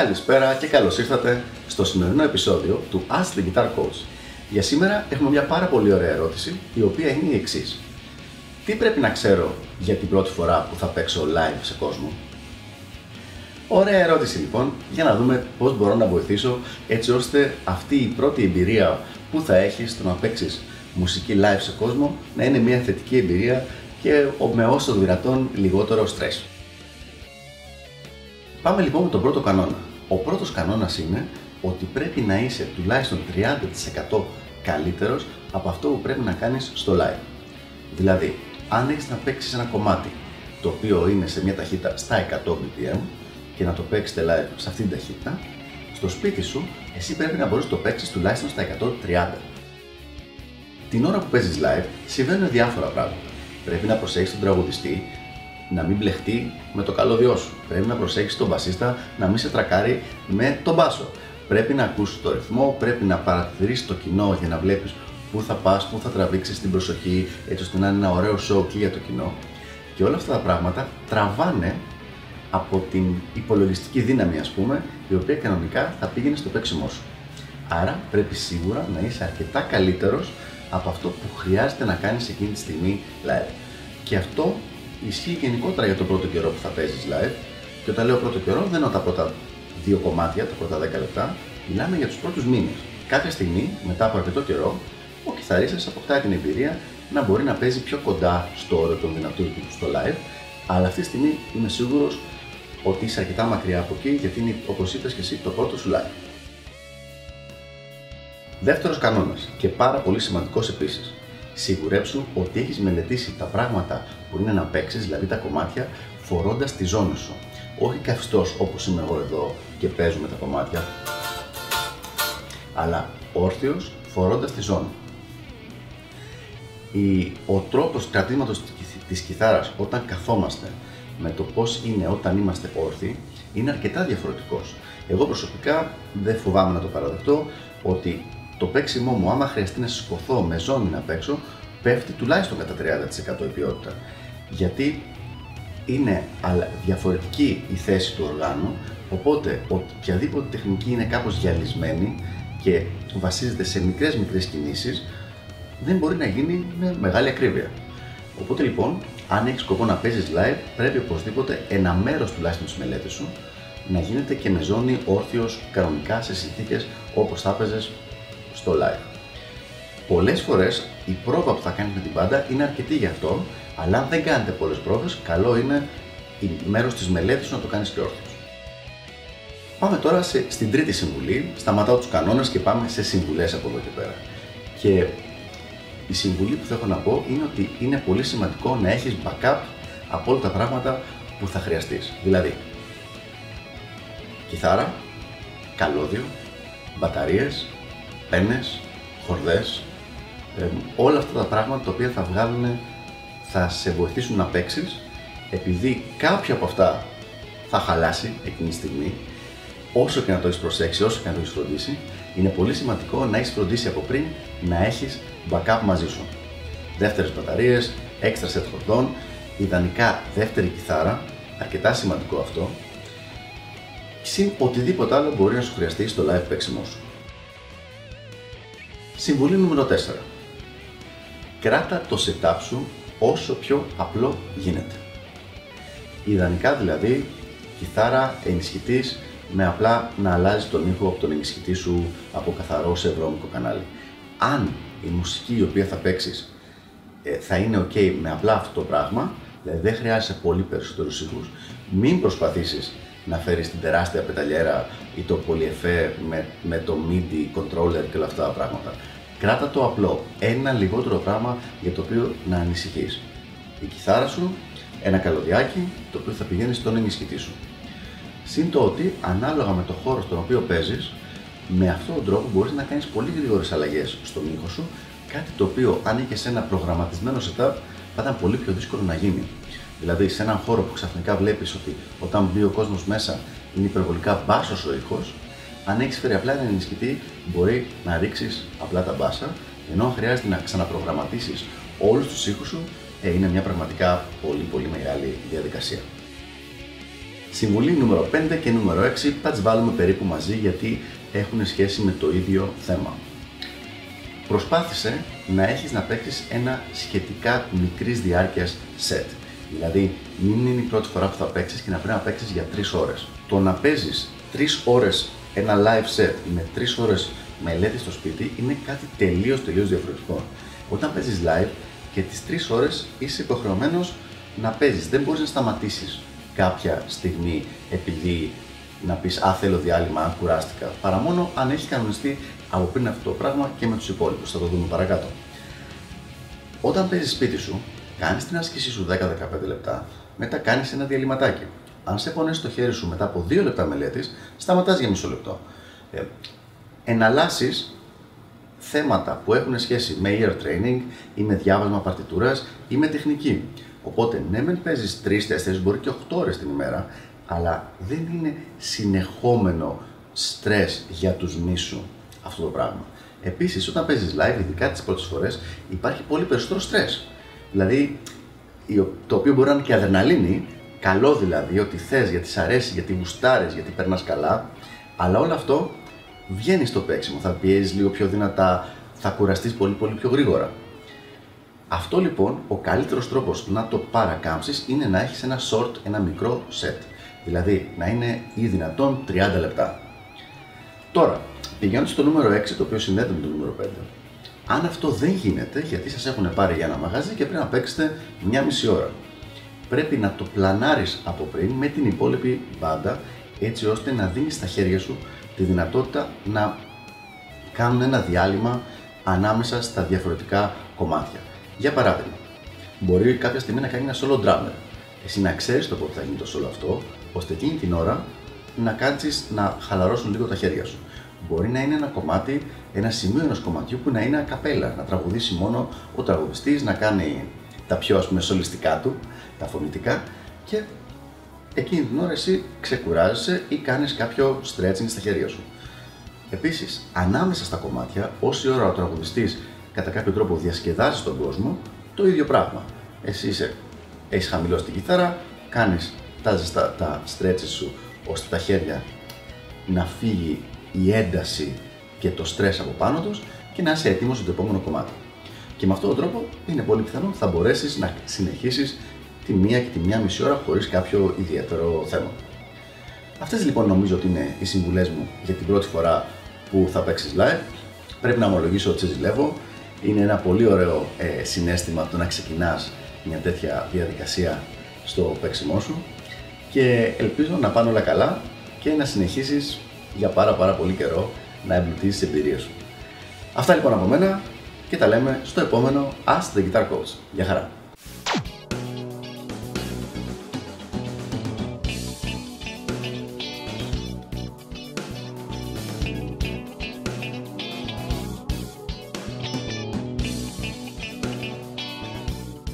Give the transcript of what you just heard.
Καλησπέρα και καλώς ήρθατε στο σημερινό επεισόδιο του Ask the Guitar Coach. Για σήμερα έχουμε μια πάρα πολύ ωραία ερώτηση, η οποία είναι η εξής. Τι πρέπει να ξέρω για την πρώτη φορά που θα παίξω live σε κόσμο; Ωραία ερώτηση λοιπόν, για να δούμε πώς μπορώ να βοηθήσω έτσι ώστε αυτή η πρώτη εμπειρία που θα έχεις στο να παίξεις μουσική live σε κόσμο να είναι μια θετική εμπειρία και με όσο δυνατόν λιγότερο στρες. Πάμε λοιπόν με τον πρώτο κανόνα. Ο πρώτος κανόνας είναι ότι πρέπει να είσαι τουλάχιστον 30% καλύτερος από αυτό που πρέπει να κάνεις στο live. Δηλαδή, αν έχεις να παίξεις ένα κομμάτι το οποίο είναι σε μια ταχύτητα στα 100 BPM και να το παίξετε live σε αυτήν την ταχύτητα, στο σπίτι σου εσύ πρέπει να μπορείς να το παίξεις τουλάχιστον στα 130. Την ώρα που παίζεις live συμβαίνουν διάφορα πράγματα. Πρέπει να προσέχεις τον τραγουδιστή να μην μπλεχτεί με το καλώδιό σου. Πρέπει να προσέξεις τον μπασίστα να μην σε τρακάρει με τον μπάσο. Πρέπει να ακούσεις το ρυθμό, πρέπει να παρατηρήσεις το κοινό για να βλέπεις πού θα πας, πού θα τραβήξεις την προσοχή, έτσι ώστε να είναι ένα ωραίο show και για το κοινό. Και όλα αυτά τα πράγματα τραβάνε από την υπολογιστική δύναμη, ας πούμε, η οποία κανονικά θα πήγαινε στο παίξιμό σου. Άρα πρέπει σίγουρα να είσαι αρκετά καλύτερος από αυτό που χρειάζεται να κάνεις εκείνη τη στιγμή live. Και αυτό ισχύει γενικότερα για τον πρώτο καιρό που θα παίζεις live. Και όταν λέω πρώτο καιρό, δεν εννοώ τα πρώτα δύο κομμάτια, τα πρώτα 10 λεπτά. Μιλάμε για τους πρώτους μήνες. Κάποια στιγμή, μετά από αρκετό καιρό, ο κιθαρίστας αποκτάει την εμπειρία να μπορεί να παίζει πιο κοντά στο όρο των δυνατών του στο live, αλλά αυτή τη στιγμή είμαι σίγουρος ότι είσαι αρκετά μακριά από εκεί, γιατί είναι όπως είπες και εσύ το πρώτο σου live. Δεύτερος κανόνας και πάρα πολύ σημαντικός επίσης. Σιγουρέψου ότι έχεις μελετήσει τα πράγματα που είναι να παίξεις, δηλαδή τα κομμάτια, φορώντας τη ζώνη σου. Όχι καυστό όπως είμαι εγώ εδώ και παίζουμε τα κομμάτια, αλλά όρθιος φορώντας τη ζώνη. Ο τρόπος κρατήματος της κιθάρας όταν καθόμαστε με το πώς είναι όταν είμαστε όρθιοι είναι αρκετά διαφορετικός. Εγώ προσωπικά δεν φοβάμαι να το παραδεχτώ ότι το παίξιμό μου, άμα χρειαστεί να σηκωθώ με ζώνη να παίξω, πέφτει τουλάχιστον κατά 30% η ποιότητα. Γιατί είναι διαφορετική η θέση του οργάνου, οπότε οποιαδήποτε τεχνική είναι κάπως γυαλισμένη και βασίζεται σε μικρές μικρές κινήσεις, δεν μπορεί να γίνει με μεγάλη ακρίβεια. Οπότε λοιπόν, αν έχεις σκοπό να παίζεις live, πρέπει οπωσδήποτε ένα μέρος τουλάχιστον της μελέτης σου να γίνεται και με ζώνη όρθιος κανονικά σε συνθήκες όπως θα έπαιζες στο live. Πολλές φορές η πρόβα που θα κάνει με την πάντα είναι αρκετή γι' αυτό, αλλά αν δεν κάνετε πολλές πρόβες, καλό είναι η μέρος της μελέτης σου να το κάνεις και όρθιος. Πάμε τώρα σε, στην τρίτη συμβουλή. Σταματάω τους κανόνες και πάμε σε συμβουλές από εδώ και πέρα. Και η συμβουλή που θα έχω να πω είναι ότι είναι πολύ σημαντικό να έχεις backup από όλα τα πράγματα που θα χρειαστείς. Δηλαδή, κιθάρα, καλώδιο, μπαταρίες, πένες, χορδές, όλα αυτά τα πράγματα τα οποία θα βγάλουν, θα σε βοηθήσουν να παίξεις, επειδή κάποιο από αυτά θα χαλάσει εκείνη τη στιγμή, όσο και να το έχεις προσέξει, όσο και να το έχεις φροντίσει, είναι πολύ σημαντικό να έχεις φροντίσει από πριν να έχεις backup μαζί σου. Δεύτερες μπαταρίες, έξτρα set χορδών, ιδανικά δεύτερη κιθάρα, αρκετά σημαντικό αυτό, συν οτιδήποτε άλλο μπορεί να σου χρειαστεί στο live παίξιμό σου. Συμβουλή νούμερο 4. Κράτα το setup σου όσο πιο απλό γίνεται. Ιδανικά δηλαδή, κιθάρα, ενισχυτής, με απλά να αλλάζεις τον ήχο από τον ενισχυτή σου από καθαρό σε βρώμικο κανάλι. Αν η μουσική η οποία θα παίξεις ε, θα είναι ok με απλά αυτό το πράγμα, δηλαδή δεν χρειάζεσαι πολύ περισσότερους ήχους, μην προσπαθήσεις να φέρεις την τεράστια πεταλιέρα ή το πολυεφέ με, με το MIDI controller και όλα αυτά τα πράγματα. Κράτα το απλό, ένα λιγότερο πράγμα για το οποίο να ανησυχείς. Η κιθάρα σου, ένα καλωδιάκι το οποίο θα πηγαίνεις στον ενισχυτή σου. Συν το ότι ανάλογα με το χώρο στον οποίο παίζεις, με αυτόν τον τρόπο μπορείς να κάνεις πολύ γρήγορες αλλαγές στον ήχο σου, κάτι το οποίο αν είχες ένα προγραμματισμένο setup θα ήταν πολύ πιο δύσκολο να γίνει. Δηλαδή, σε έναν χώρο που ξαφνικά βλέπεις ότι όταν μπει ο κόσμος μέσα είναι υπερβολικά μπάσος ο ήχος, αν έχεις φέρει απλά έναν ενισχυτή, μπορεί να ρίξεις απλά τα μπάσα, ενώ αν χρειάζεται να ξαναπρογραμματίσεις όλους τους ήχους σου, ε, είναι μια πραγματικά πολύ πολύ μεγάλη διαδικασία. Συμβουλή νούμερο 5 και νούμερο 6 θα τις βάλουμε περίπου μαζί γιατί έχουν σχέση με το ίδιο θέμα. Προσπάθησε να έχεις να παίξεις ένα σχετικά μικρής διάρκειας set. Δηλαδή, μην είναι η πρώτη φορά που θα παίξεις και να πρέπει να παίξεις για 3 ώρες. Το να παίζεις 3 ώρες ένα live set με 3 ώρες μελέτη στο σπίτι είναι κάτι τελείως τελείως διαφορετικό. Όταν παίζεις live και τις 3 ώρες είσαι υποχρεωμένος να παίζεις. Δεν μπορείς να σταματήσεις κάποια στιγμή επειδή να πεις «Α, θέλω διάλειμμα, κουράστηκα», παρά μόνο αν έχει κανονιστεί από πριν αυτό το πράγμα και με τους υπόλοιπους. Θα το δούμε παρακάτω. Όταν παίζεις σπίτι σου, κάνεις την άσκησή σου 10-15 λεπτά, μετά κάνεις ένα διαλυματάκι. Αν σε πονέσει το χέρι σου μετά από 2 λεπτά μελέτης, σταματάς για μισό λεπτό. Ε, εναλλάσσεις θέματα που έχουν σχέση με ear training ή με διάβασμα παρτιτούρας ή με τεχνική. Οπότε, ναι, μεν παίζεις 3-4, μπορεί και 8 ώρες την ημέρα, αλλά δεν είναι συνεχόμενο στρες για τους μίσου αυτό το πράγμα. Επίσης, όταν παίζεις live, ειδικά τις πρώτες φορές, υπάρχει πολύ περισσότερο στρες. Δηλαδή, το οποίο μπορεί να είναι και αδερναλίνη, καλό δηλαδή, ότι θες, γιατί σ' αρέσει, γιατί γουστάρεις, γιατί περνάς καλά, αλλά όλο αυτό βγαίνει στο παίξιμο. Θα πιέζεις λίγο πιο δυνατά, θα κουραστείς πολύ πολύ πιο γρήγορα. Αυτό λοιπόν, ο καλύτερος τρόπος να το παρακάμψεις είναι να έχεις ένα short, ένα μικρό set. Δηλαδή να είναι ή δυνατόν 30 λεπτά. Τώρα, πηγαίνοντας στο νούμερο 6, το οποίο συνδέεται με το νούμερο 5. Αν αυτό δεν γίνεται, γιατί σας έχουν πάρει για ένα μαγαζί και πρέπει να παίξετε μια μισή ώρα. Πρέπει να το πλανάρεις από πριν με την υπόλοιπη μπάντα, έτσι ώστε να δίνεις στα χέρια σου τη δυνατότητα να κάνουν ένα διάλειμμα ανάμεσα στα διαφορετικά κομμάτια. Για παράδειγμα, μπορεί κάποια στιγμή να κάνει ένα solo drummer. Εσύ να ξέρεις το πότε θα γίνει το solo αυτό, ώστε εκείνη την ώρα να κάτσεις να χαλαρώσουν λίγο τα χέρια σου. Μπορεί να είναι ένα κομμάτι, ένα σημείο ενός κομματιού που να είναι ακαπέλα, να τραγουδήσει μόνο ο τραγουδιστής, να κάνει τα πιο ας πούμε σολιστικά του, τα φωνητικά και εκείνη την ώρα εσύ ξεκουράζεσαι ή κάνεις κάποιο stretching στα χέρια σου. Επίσης, ανάμεσα στα κομμάτια, όση ώρα ο τραγουδιστής κατά κάποιο τρόπο διασκεδάζει τον κόσμο, το ίδιο πράγμα. Εσύ είσαι, έχεις χαμηλώσει την κιθάρα, κάνεις τα, τα, τα stretches σου ώστε τα χέρια να φύγει η ένταση και το στρες από πάνω τους και να είσαι έτοιμος για το επόμενο κομμάτι. Και με αυτόν τον τρόπο είναι πολύ πιθανό θα μπορέσεις να συνεχίσεις τη μία και τη μία μισή ώρα χωρίς κάποιο ιδιαίτερο θέμα. Αυτές λοιπόν νομίζω ότι είναι οι συμβουλές μου για την πρώτη φορά που θα παίξεις live. Πρέπει να ομολογήσω ότι σε ζηλεύω. Είναι ένα πολύ ωραίο ε, συνέστημα το να ξεκινάς μια τέτοια διαδικασία στο παίξιμό σου και ελπίζω να πάνε όλα καλά και να συνεχίσεις για πάρα πάρα πολύ καιρό να εμπλουτίσεις τις εμπειρίες σου. Αυτά λοιπόν από μένα και τα λέμε στο επόμενο Ask the Guitar Coach. Γεια χαρά!